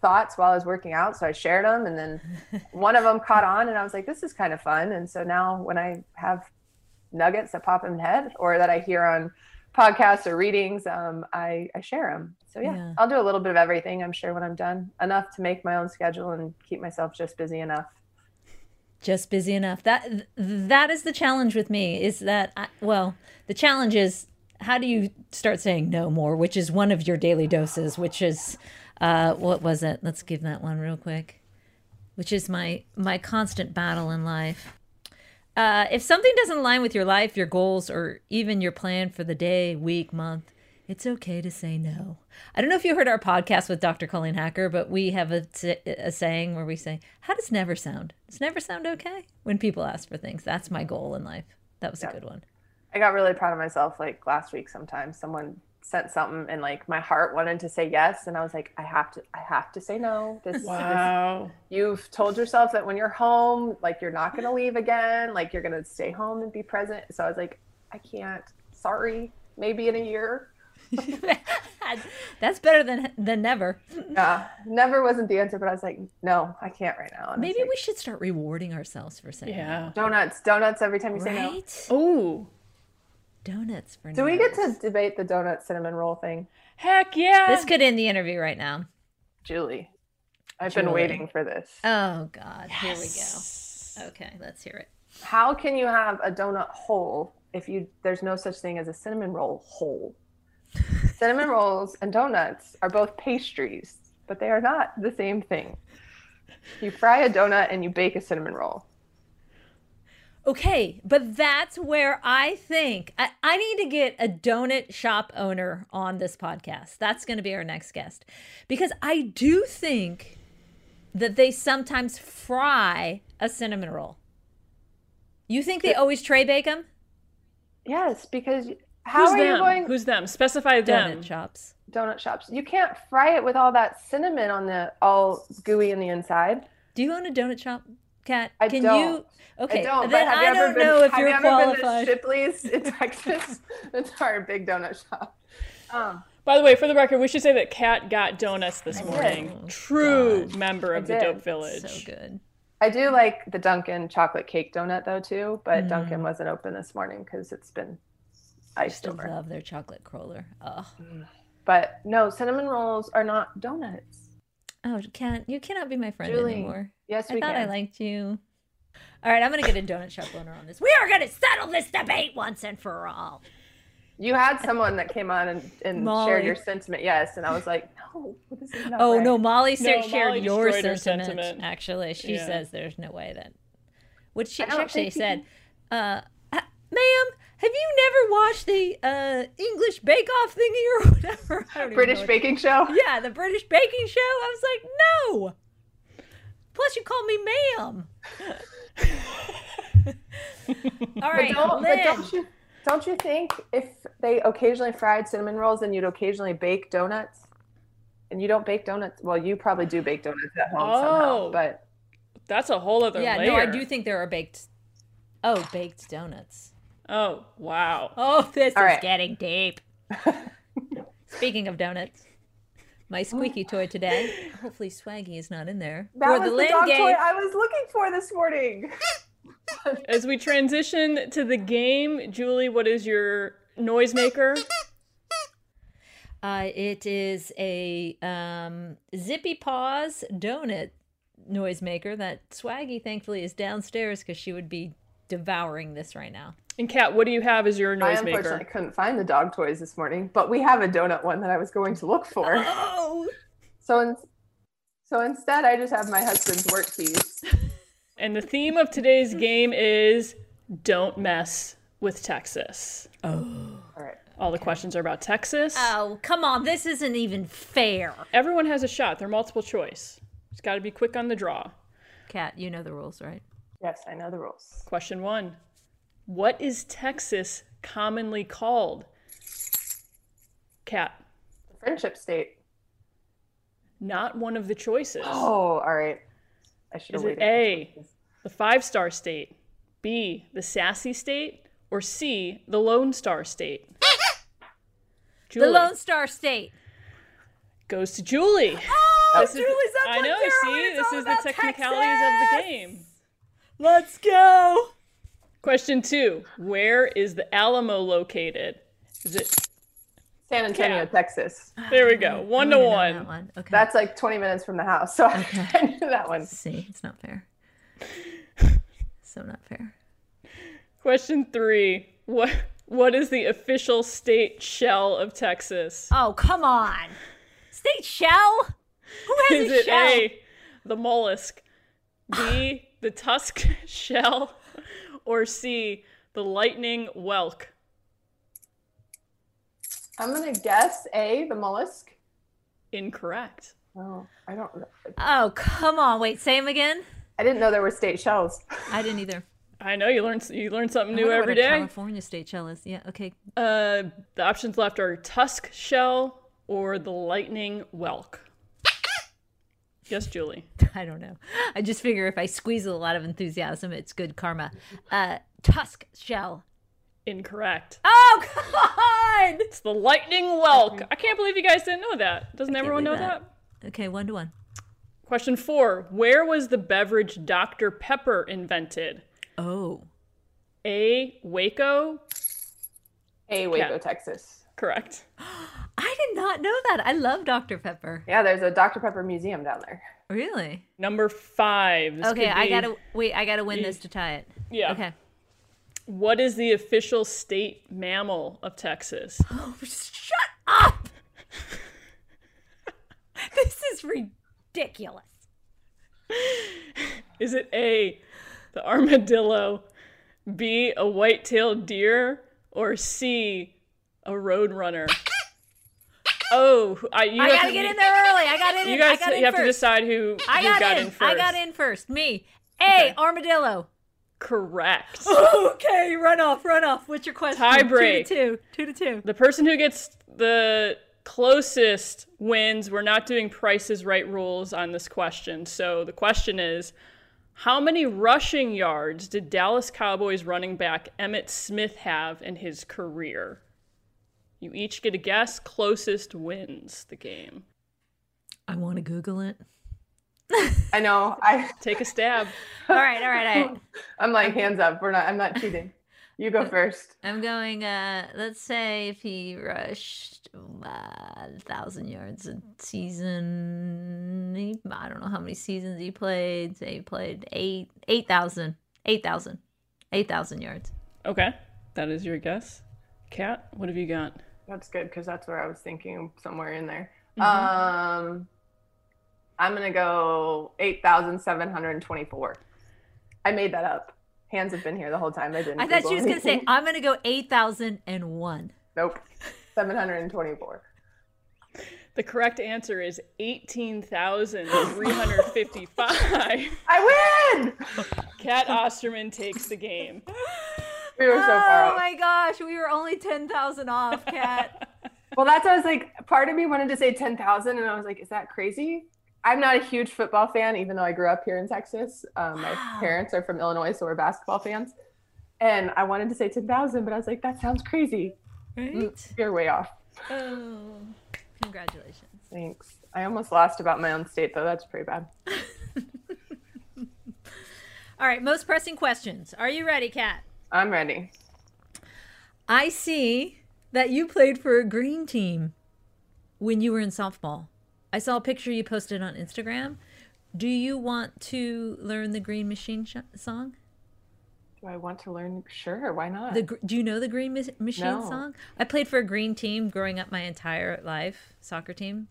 thoughts while I was working out, so I shared them, and then [laughs] one of them caught on, and I was like, "This is kind of fun." And so now, when I have nuggets that pop in my head or that I hear on podcasts or readings, um, I, I share them. So yeah, yeah, I'll do a little bit of everything. I'm sure when I'm done, enough to make my own schedule and keep myself just busy enough. Just busy enough. That that is the challenge with me. Is that I, well, the challenge is how do you start saying no more, which is one of your daily doses, which is uh, what was it? Let's give that one real quick. Which is my my constant battle in life. Uh, if something doesn't align with your life, your goals, or even your plan for the day, week, month, it's okay to say no. I don't know if you heard our podcast with Dr. Colleen Hacker, but we have a, a saying where we say, How does never sound? Does never sound okay? When people ask for things. That's my goal in life. That was yeah. a good one. I got really proud of myself like last week sometimes. Someone sent something and like my heart wanted to say yes and I was like I have to I have to say no. This wow. This, you've told yourself that when you're home like you're not going to leave again, like you're going to stay home and be present. So I was like I can't. Sorry. Maybe in a year. [laughs] That's better than than never. Yeah, never wasn't the answer, but I was like, no, I can't right now. Maybe we should start rewarding ourselves for saying yeah. Donuts, donuts every time you right? say no. Oh, donuts for now. Do we get to debate the donut cinnamon roll thing? Heck yeah. This could end the interview right now. Julie. I've Julie. been waiting for this. Oh God. Yes. Here we go. Okay, let's hear it. How can you have a donut hole if you there's no such thing as a cinnamon roll hole? [laughs] cinnamon rolls and donuts are both pastries, but they are not the same thing. You fry a donut and you bake a cinnamon roll. Okay, but that's where I think I, I need to get a donut shop owner on this podcast. That's going to be our next guest. Because I do think that they sometimes fry a cinnamon roll. You think they always tray bake them? Yes, because how Who's are them? you going? Who's them? Specify Donut them. shops. Donut shops. You can't fry it with all that cinnamon on the all gooey in the inside. Do you own a donut shop, Cat? I Can don't. you? Okay, I don't. then I don't been, know if you're you ever qualified. Been to Shipley's in [laughs] Texas. [laughs] it's our big donut shop. Um, By the way, for the record, we should say that Cat got donuts this I morning. did. True God. member I of the did. Dope Village. So good. I do like the Dunkin' chocolate cake donut though too, but Mm. Dunkin' wasn't open this morning because it's been I iced still over. love their chocolate cruller. Oh, But no, cinnamon rolls are not donuts. oh, Cat, you cannot be my friend Julie, anymore. Yes, we can. I we thought can. I liked you. All right, I'm gonna get a donut shop owner on this. We are gonna settle this debate once and for all. You had someone that came on and, and shared your sentiment, yes, and I was like, no, this is not Oh right. no, Molly sa- No, shared Molly your sentiment, sentiment. Actually, she Yeah. says there's no way that. Which she, she actually think you said, uh, "Ma'am, have you never watched the uh, English Bake Off thingy or [laughs] whatever?" I don't even know British what- baking show. Yeah, the British baking show. I was like, no. Plus, you call me ma'am. [laughs] All right, But don't, but don't you don't you think if they occasionally fried cinnamon rolls and you'd occasionally bake donuts? And you don't bake donuts. Well, you probably do bake donuts at home Oh. somehow, but That's a whole other yeah, layer. no, I do think there are baked. Oh, baked donuts. Oh, wow. Oh, [laughs] this All is right. getting deep. [laughs] Speaking of donuts, my squeaky toy [laughs] today. Hopefully, Swaggy is not in there. that Or was the Lynn dog game. toy I was looking for this morning. [laughs] As we transition to the game, Julie, what is your noisemaker? Uh, it is a um, Zippy Paws donut noisemaker that Swaggy thankfully is downstairs because she would be devouring this right now. And Cat, what do you have as your I unfortunately noisemaker? couldn't find the dog toys this morning, but we have a donut one that I was going to look for. Oh, So, in, so instead, I just have my husband's work keys. And the theme of today's game is don't mess with Texas. Oh. All right. All the questions are about Texas. oh, come on! This isn't even fair. Everyone has a shot. They're multiple choice. It's got to be quick on the draw. Cat, you know the rules, right? Yes, I know the rules. Question one What is Texas commonly called? Cat. The friendship state. Not one of the choices. Oh, all right. I should Is have it waited. A, the five star state, B, the sassy state, or C, the Lone Star state? [laughs] The Lone Star State. goes to Julie. Oh, This is- up there. I know, see, this is the technicalities of the game. Let's go. Question two Where is the Alamo located? Is it? San Antonio, Cat. Texas. There we go. Oh, one to I would've known one. that one. Okay. That's like 20 minutes from the house. [laughs] So [laughs] I knew that one. See, it's not fair. [laughs] so not fair. Question three What What is the official state shell of Texas? Oh, come on. State shell? Who has Is a it shell? A, the mollusk, B, the tusk shell, or C, the lightning whelk? I'm going to guess A, the mollusk. Incorrect. Oh, I don't know. Oh, come on. Wait, say him again. I didn't know there were state shells. I didn't either. I know you learn you learn something I new wonder every what a. California state shell is. Yeah, okay. Uh, the options left are tusk shell or the lightning whelk. Yes, Julie. [laughs] I don't know. I just figure if I squeeze a lot of enthusiasm, it's good karma. Uh, tusk shell. Incorrect. Oh, God! It's the lightning whelk. I can't believe you guys didn't know that. Doesn't everyone know that? that. Okay, one to one. Question four Where was the beverage Dr. Pepper invented? Oh. A. Waco. A, Waco, Yeah. Texas. Correct. [gasps] [laughs] I did not know that. I love Dr. Pepper. Yeah, there's a Dr. Pepper museum down there. Really? Number five. This Okay, I be- gotta wait. I gotta win this to tie it. Yeah. Okay. What is the official state mammal of Texas? [laughs] Oh, shut up! [laughs] this is ridiculous. Is it A, the armadillo, B, a white-tailed deer, or C, a roadrunner? Oh, I, you I gotta to, get in there early. I got in. You I guys, in you have to decide who, I who got, got in. in first. I got in first. Me. A. Okay. Armadillo. Correct. [laughs] okay, run off, run off. What's your question? Tie break. Two to two. Two to two. the person who gets the closest wins. We're not doing prices right rules on this question. So the question is how many rushing yards did Dallas Cowboys running back Emmitt Smith have in his career? You each get a guess. Closest wins the game. I want to Google it. I know. I, [laughs] Take a stab. [laughs] All right, all right, all right. I'm like, hands up. We're not, I'm not cheating. You go [laughs] first. I'm going. Uh, let's say if he rushed uh, thousand yards a season, he, I don't know how many seasons he played. Say he played eight, eight thousand, eight thousand, eight thousand yards. Okay. That is your guess. Cat, what have you got? That's good because that's where I was thinking somewhere in there. Mm-hmm. Um, I'm gonna go eight thousand seven hundred twenty-four. I made that up. Hands have been here the whole time. I didn't. I thought she Google was gonna say anything. I'm gonna go eight thousand and one. [laughs] nope. Seven hundred and twenty-four. The correct answer is 18,355. [laughs] I win. Cat Osterman takes the game. [laughs] [laughs] We were so far Oh my gosh, we were only ten thousand off, Cat. [laughs] Well, that's what I was like. Part of me wanted to say ten thousand, and I was like, "Is that crazy?" I'm not a huge football fan, even though I grew up here in Texas. Um, my Wow. parents are from Illinois, so we're basketball fans. And I wanted to say ten thousand, but I was like, "That sounds crazy." right? You're way off. Oh, congratulations. Thanks. I almost lost about my own state, though. That's pretty bad. [laughs] All right, most pressing questions. Are you ready, Cat? I'm ready. I see that you played for a green team when you were in softball. I saw a picture you posted on Instagram. Do you want to learn the Green Machine sh- song? Do I want to learn? Sure, why not? The Do you know the Green Machine No. song? I played for a green team growing up my entire life, soccer team.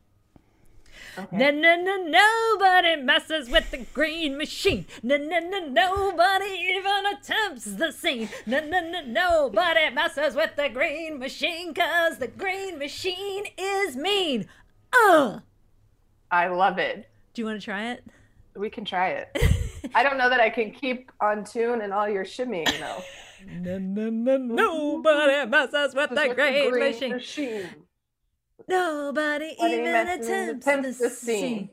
Okay. No, no, no, nobody messes with the green machine. No, no, no, nobody even attempts the scene. No, no, no, nobody messes with the green machine, cause the green machine is mean. Uh, I love it. do you want to try it? We can try it. [laughs] I don't know that I can keep on tune and all your shimmying though. No, no, no, nobody messes with the With the green green machine. machine. Nobody even attempts, attempts the scene.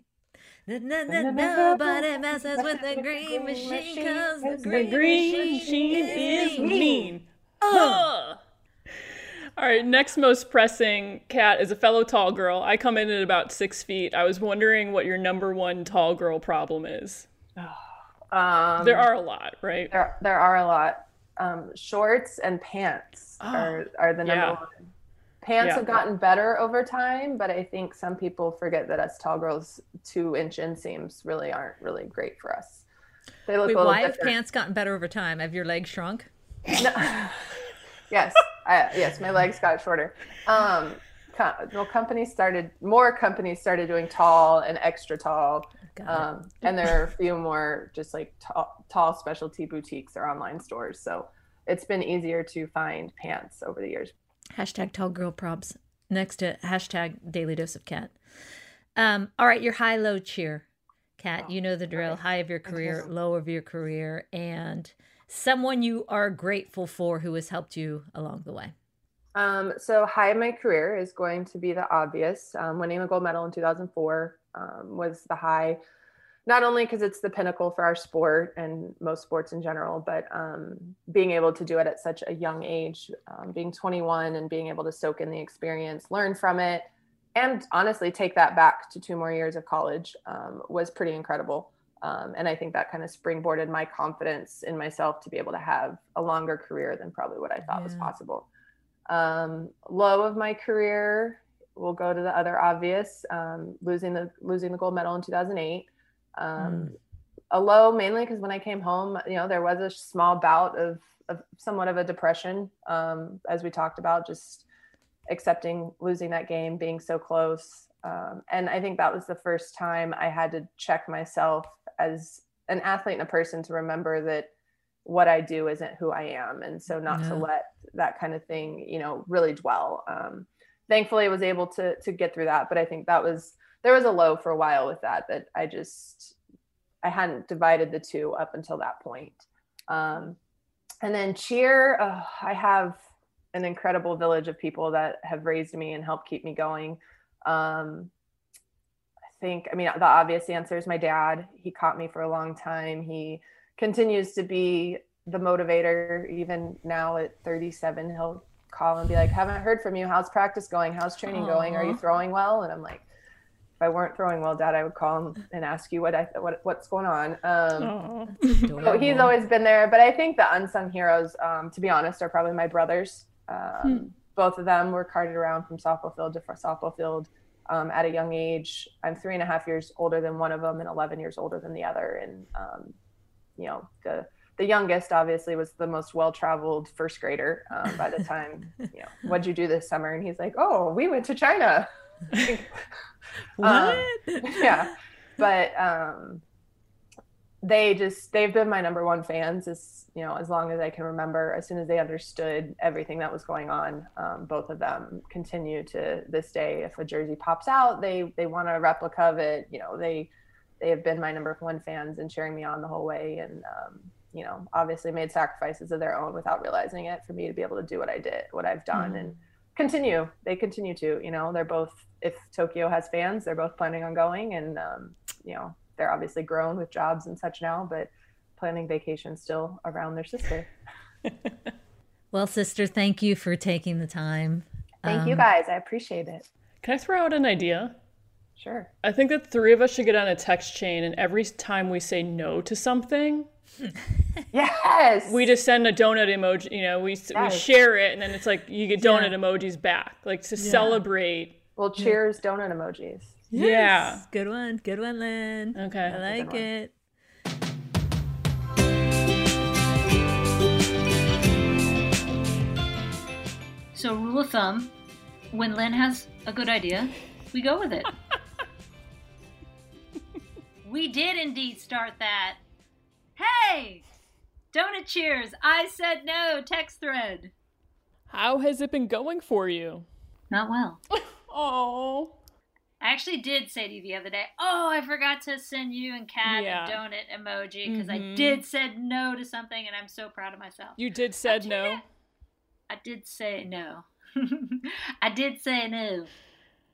Nobody messes with the green machine because the green, green machine, is mean. mean. All right, next most pressing cat is a fellow tall girl. I come in at about six feet. I was wondering what your number one tall girl problem is. [sighs] Um, there are a lot, right? There, there are a lot. Um, shorts and pants oh, are, are the number yeah. one. Pants yeah. have gotten better over time, but I think some people forget that us tall girls, two inch inseams really aren't really great for us. They look Wait, why different. have pants gotten better over time? Have your legs shrunk? No. [laughs] yes, I, yes, my legs got shorter. Um, well, companies started more companies started doing tall and extra tall, um, and there are a few more just like tall, tall specialty boutiques or online stores. So it's been easier to find pants over the years. Hashtag tall girl probs next to hashtag daily dose of cat. Um, all right, your high low cheer, cat. Oh, you know the drill. High of your career, low of your career, and someone you are grateful for who has helped you along the way? Um, so high of my career is going to be the obvious. Um, winning the gold medal in 2004 um, was the high, not only because it's the pinnacle for our sport and most sports in general, but um, being able to do it at such a young age, um, being 21 and being able to soak in the experience, learn from it, and honestly take that back to two more years of college um, was pretty incredible. Um, and I think that kind of springboarded my confidence in myself to be able to have a longer career than probably what I thought yeah. was possible. Um, low of my career, we'll go to the other obvious, um, losing the losing the gold medal in 2008. Mm. A low mainly because when I came home, you know, there was a small bout of, of somewhat of a depression, um, as we talked about, just accepting losing that game, being so close. Um, and I think that was the first time I had to check myself as an athlete and a person to remember that what I do isn't who I am. And so not yeah. to let that kind of thing, you know, really dwell. Um, thankfully I was able to, to get through that. But I think that was, there was a low for a while with that, that I just, I hadn't divided the two up until that point. Um, and then cheer, uh, I have an incredible village of people that have raised me and helped keep me going. Um, I think, I mean, the obvious answer is my dad. He caught me for a long time. He continues to be the motivator, even now at 37. He'll call and be like, Haven't heard from you. How's practice going? How's training Aww. going? Are you throwing well? And I'm like, I weren't throwing well, Dad, I would call him and ask you what I what what's going on. Um, so he's always been there. But I think the unsung heroes, um, to be honest, are probably my brothers. Um, hmm. Both of them were carted around from softball field to softball field um, at a young age. I'm three and a half years older than one of them and 11 years older than the other. And, um, you know, the, the youngest obviously was the most well-traveled first grader um, by the [laughs] time, you know, what'd you do this summer? And he's like, oh, we went to China. [laughs] [laughs] what? [laughs] yeah. But, um, they just they've been my number one fans as you know as long as i can remember as soon as they understood everything that was going on um, both of them continue to this day if a jersey pops out they they want a replica of it you know they they have been my number one fans and cheering me on the whole way and um, you know obviously made sacrifices of their own without realizing it for me to be able to do what i did what i've done mm-hmm. and continue they continue to you know they're both if tokyo has fans they're both planning on going and um, you know they're obviously grown with jobs and such now, but planning vacation still around their sister. [laughs] well, sister, thank you for taking the time. Thank um, you guys. I appreciate it. Can I throw out an idea? Sure. I think that three of us should get on a text chain, and every time we say no to something, [laughs] yes, we just send a donut emoji. You know, we yes. we share it, and then it's like you get donut yeah. emojis back, like to yeah. celebrate. Well, cheers, donut emojis. Yes. Yeah. Good one. Good one, Lynn. Okay. I like it. So, rule of thumb when Lynn has a good idea, we go with it. [laughs] we did indeed start that. Hey! Donut cheers! I said no text thread. How has it been going for you? Not well. [laughs] oh. I actually did say to you the other day, oh, I forgot to send you and Cat yeah. a donut emoji because mm-hmm. I did said no to something and I'm so proud of myself. You did said no? I did say no. [laughs] I did say no.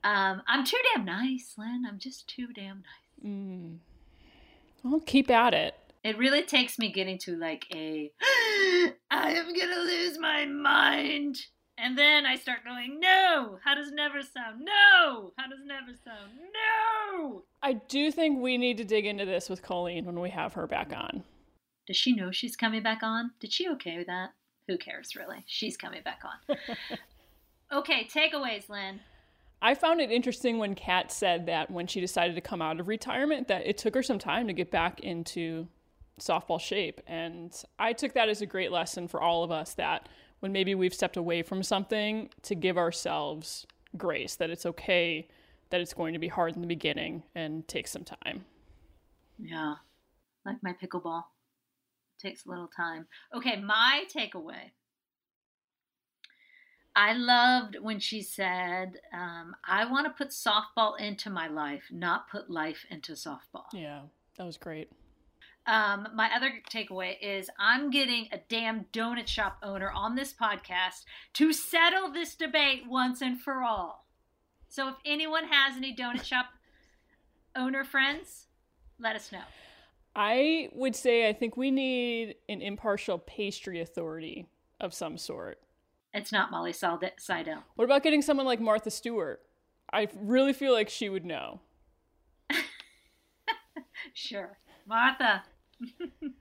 Um, I'm too damn nice, Lynn. I'm just too damn nice. Mm. Well, keep at it. It really takes me getting to like a [gasps] I am gonna lose my mind. And then I start going, no, how does never sound? No, how does never sound? No. I do think we need to dig into this with Colleen when we have her back on. Does she know she's coming back on? Did she okay with that? Who cares, really? She's coming back on. [laughs] okay, takeaways, Lynn. I found it interesting when Cat said that when she decided to come out of retirement, that it took her some time to get back into softball shape. And I took that as a great lesson for all of us that when maybe we've stepped away from something to give ourselves grace that it's okay that it's going to be hard in the beginning and take some time. Yeah. Like my pickleball. It takes a little time. Okay, my takeaway. I loved when she said, um, I want to put softball into my life, not put life into softball. Yeah, that was great. Um, my other takeaway is I'm getting a damn donut shop owner on this podcast to settle this debate once and for all. So if anyone has any donut shop owner friends, let us know. I would say I think we need an impartial pastry authority of some sort. It's not Molly Seidel. What about getting someone like Martha Stewart? I really feel like she would know. [laughs] sure. Martha, [laughs]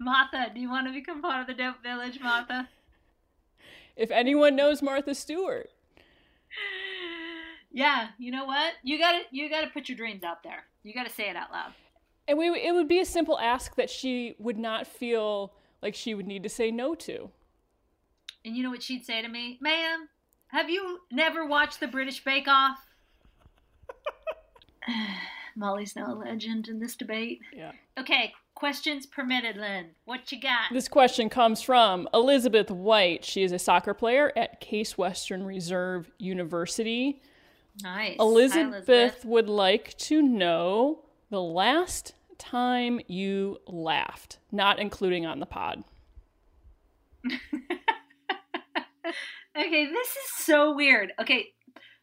Martha, do you want to become part of the Dope Village, Martha? If anyone knows Martha Stewart. [laughs] Yeah, you know what? You got to you got to put your dreams out there. You got to say it out loud. And we it would be a simple ask that she would not feel like she would need to say no to. And you know what she'd say to me? "Ma'am, have you never watched the British Bake Off?" [laughs] [sighs] Molly's now a legend in this debate. Yeah. Okay, questions permitted, Lynn. What you got? This question comes from Elizabeth White. She is a soccer player at Case Western Reserve University. Nice. Elizabeth, Hi, Elizabeth. would like to know the last time you laughed, not including on the pod. [laughs] okay, this is so weird. Okay,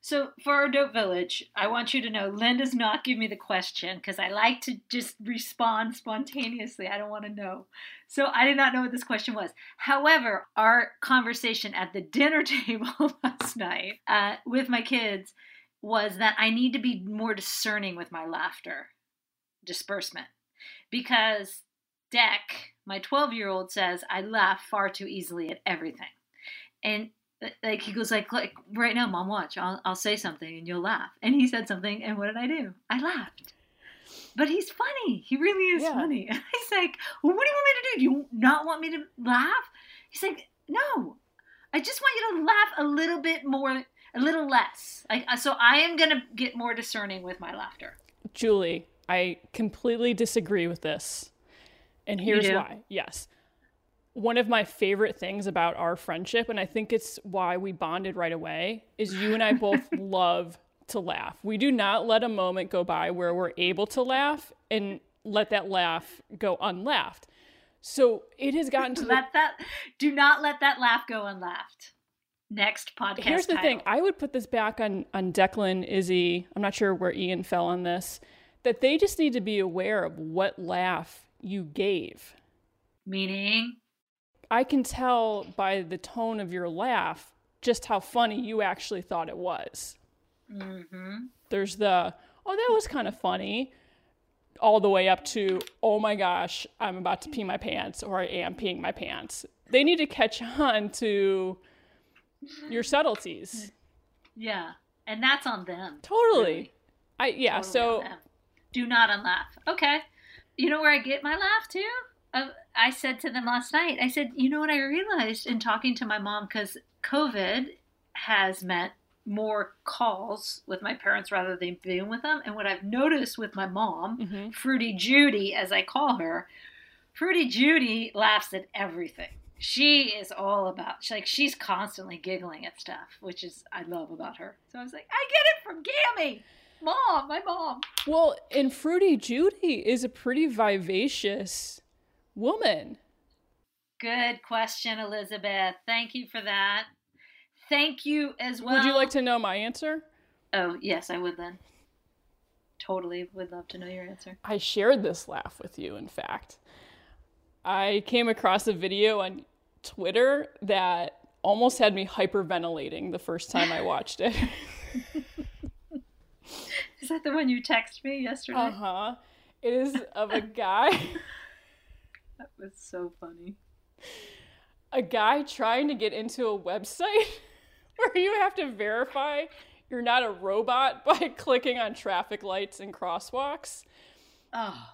so for our dope village, I want you to know Lynn does not give me the question because I like to just respond spontaneously. I don't want to know. So I did not know what this question was. However, our conversation at the dinner [laughs] table last night uh, with my kids was that I need to be more discerning with my laughter disbursement because Deck, my 12 year old, says I laugh far too easily at everything. And like he goes like like right now mom watch. I'll, I'll say something and you'll laugh. And he said something and what did i do? I laughed. But he's funny. He really is yeah. funny. [laughs] And he's like well, what do you want me to do? Do you not want me to laugh? He's like no. I just want you to laugh a little bit more a little less. I, so i am going to get more discerning with my laughter. Julie i completely disagree with this. And here's why. Yes one of my favorite things about our friendship, and I think it's why we bonded right away, is you and I both [laughs] love to laugh. We do not let a moment go by where we're able to laugh and let that laugh go unlaughed. So it has gotten to let the, that do not let that laugh go unlaughed. Next podcast. Here's the title. thing: I would put this back on on Declan, Izzy. I'm not sure where Ian fell on this. That they just need to be aware of what laugh you gave. Meaning I can tell by the tone of your laugh just how funny you actually thought it was. Mm-hmm. There's the, oh, that was kind of funny, all the way up to, oh my gosh, I'm about to pee my pants or I am peeing my pants. They need to catch [laughs] on to your subtleties. Yeah. And that's on them. Totally. Really. I yeah, totally so do not unlaugh. Okay. You know where I get my laugh too? I said to them last night, I said, you know what I realized in talking to my mom, because COVID has meant more calls with my parents rather than being with them. And what I've noticed with my mom, mm-hmm. Fruity Judy, as I call her, Fruity Judy laughs at everything. She is all about, like, she's constantly giggling at stuff, which is, I love about her. So I was like, I get it from Gammy. Mom, my mom. Well, and Fruity Judy is a pretty vivacious woman? Good question, Elizabeth. Thank you for that. Thank you as well. Would you like to know my answer? Oh, yes, I would then. Totally would love to know your answer. I shared this laugh with you, in fact. I came across a video on Twitter that almost had me hyperventilating the first time I watched it. [laughs] is that the one you texted me yesterday? Uh huh. It is of a guy. [laughs] [laughs] that was so funny. A guy trying to get into a website [laughs] where you have to verify you're not a robot [laughs] by clicking on traffic lights and crosswalks. Oh.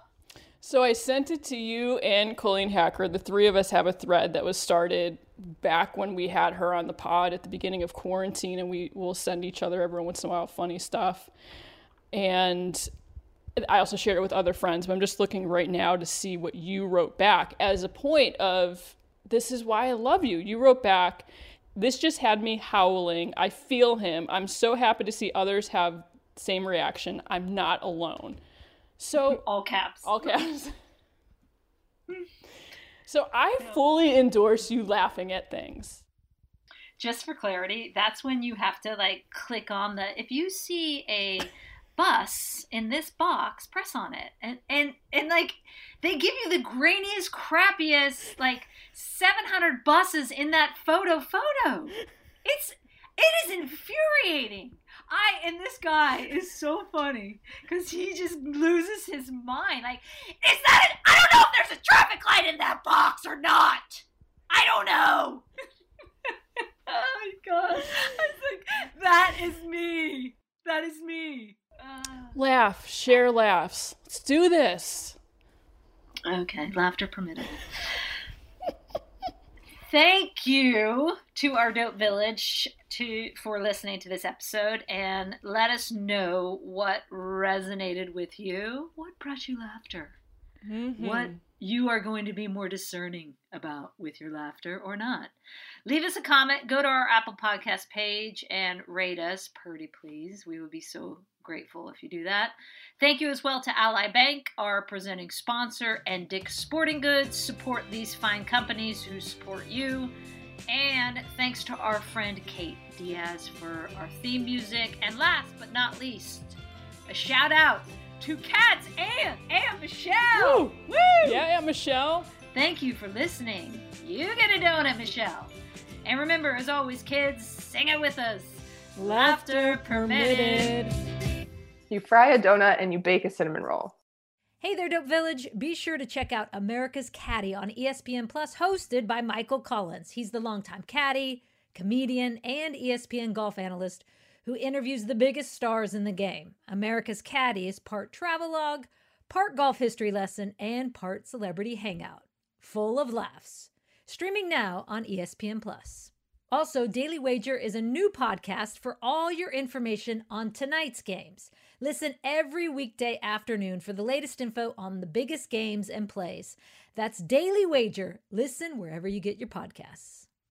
So I sent it to you and Colleen Hacker. The three of us have a thread that was started back when we had her on the pod at the beginning of quarantine, and we will send each other every once in a while funny stuff. And I also shared it with other friends, but I'm just looking right now to see what you wrote back as a point of this is why I love you. You wrote back, this just had me howling. I feel him. I'm so happy to see others have same reaction. I'm not alone. So [laughs] all caps. All caps. [laughs] so I fully endorse you laughing at things. Just for clarity, that's when you have to like click on the if you see a bus in this box, press on it. And and and like they give you the grainiest, crappiest like 700 buses in that photo photo. It's it is infuriating. I and this guy is so funny because he just loses his mind. Like, is that? An, I don't know if there's a traffic light in that box or not. I don't know. [laughs] oh my god! I was like, that is me. That is me. Uh, Laugh, share laughs. Let's do this. Okay, laughter permitted. Thank you to our dope village to for listening to this episode and let us know what resonated with you, what brought you laughter, mm-hmm. what you are going to be more discerning about with your laughter or not. Leave us a comment, go to our Apple Podcast page and rate us, pretty please. We would be so grateful if you do that. Thank you as well to Ally Bank, our presenting sponsor, and Dick's Sporting Goods. Support these fine companies who support you. And thanks to our friend Kate Diaz for our theme music. And last but not least, a shout out to Cats and Aunt Michelle. Woo! Woo! Yeah, Aunt Michelle. Thank you for listening. You get a donut, Michelle. And remember, as always, kids, sing it with us. Laughter permitted. You fry a donut and you bake a cinnamon roll. Hey there, Dope Village. Be sure to check out America's Caddy on ESPN Plus, hosted by Michael Collins. He's the longtime caddy, comedian, and ESPN golf analyst who interviews the biggest stars in the game. America's Caddy is part travelogue, part golf history lesson, and part celebrity hangout. Full of laughs. Streaming now on ESPN Plus. Also, Daily Wager is a new podcast for all your information on tonight's games. Listen every weekday afternoon for the latest info on the biggest games and plays. That's Daily Wager. Listen wherever you get your podcasts.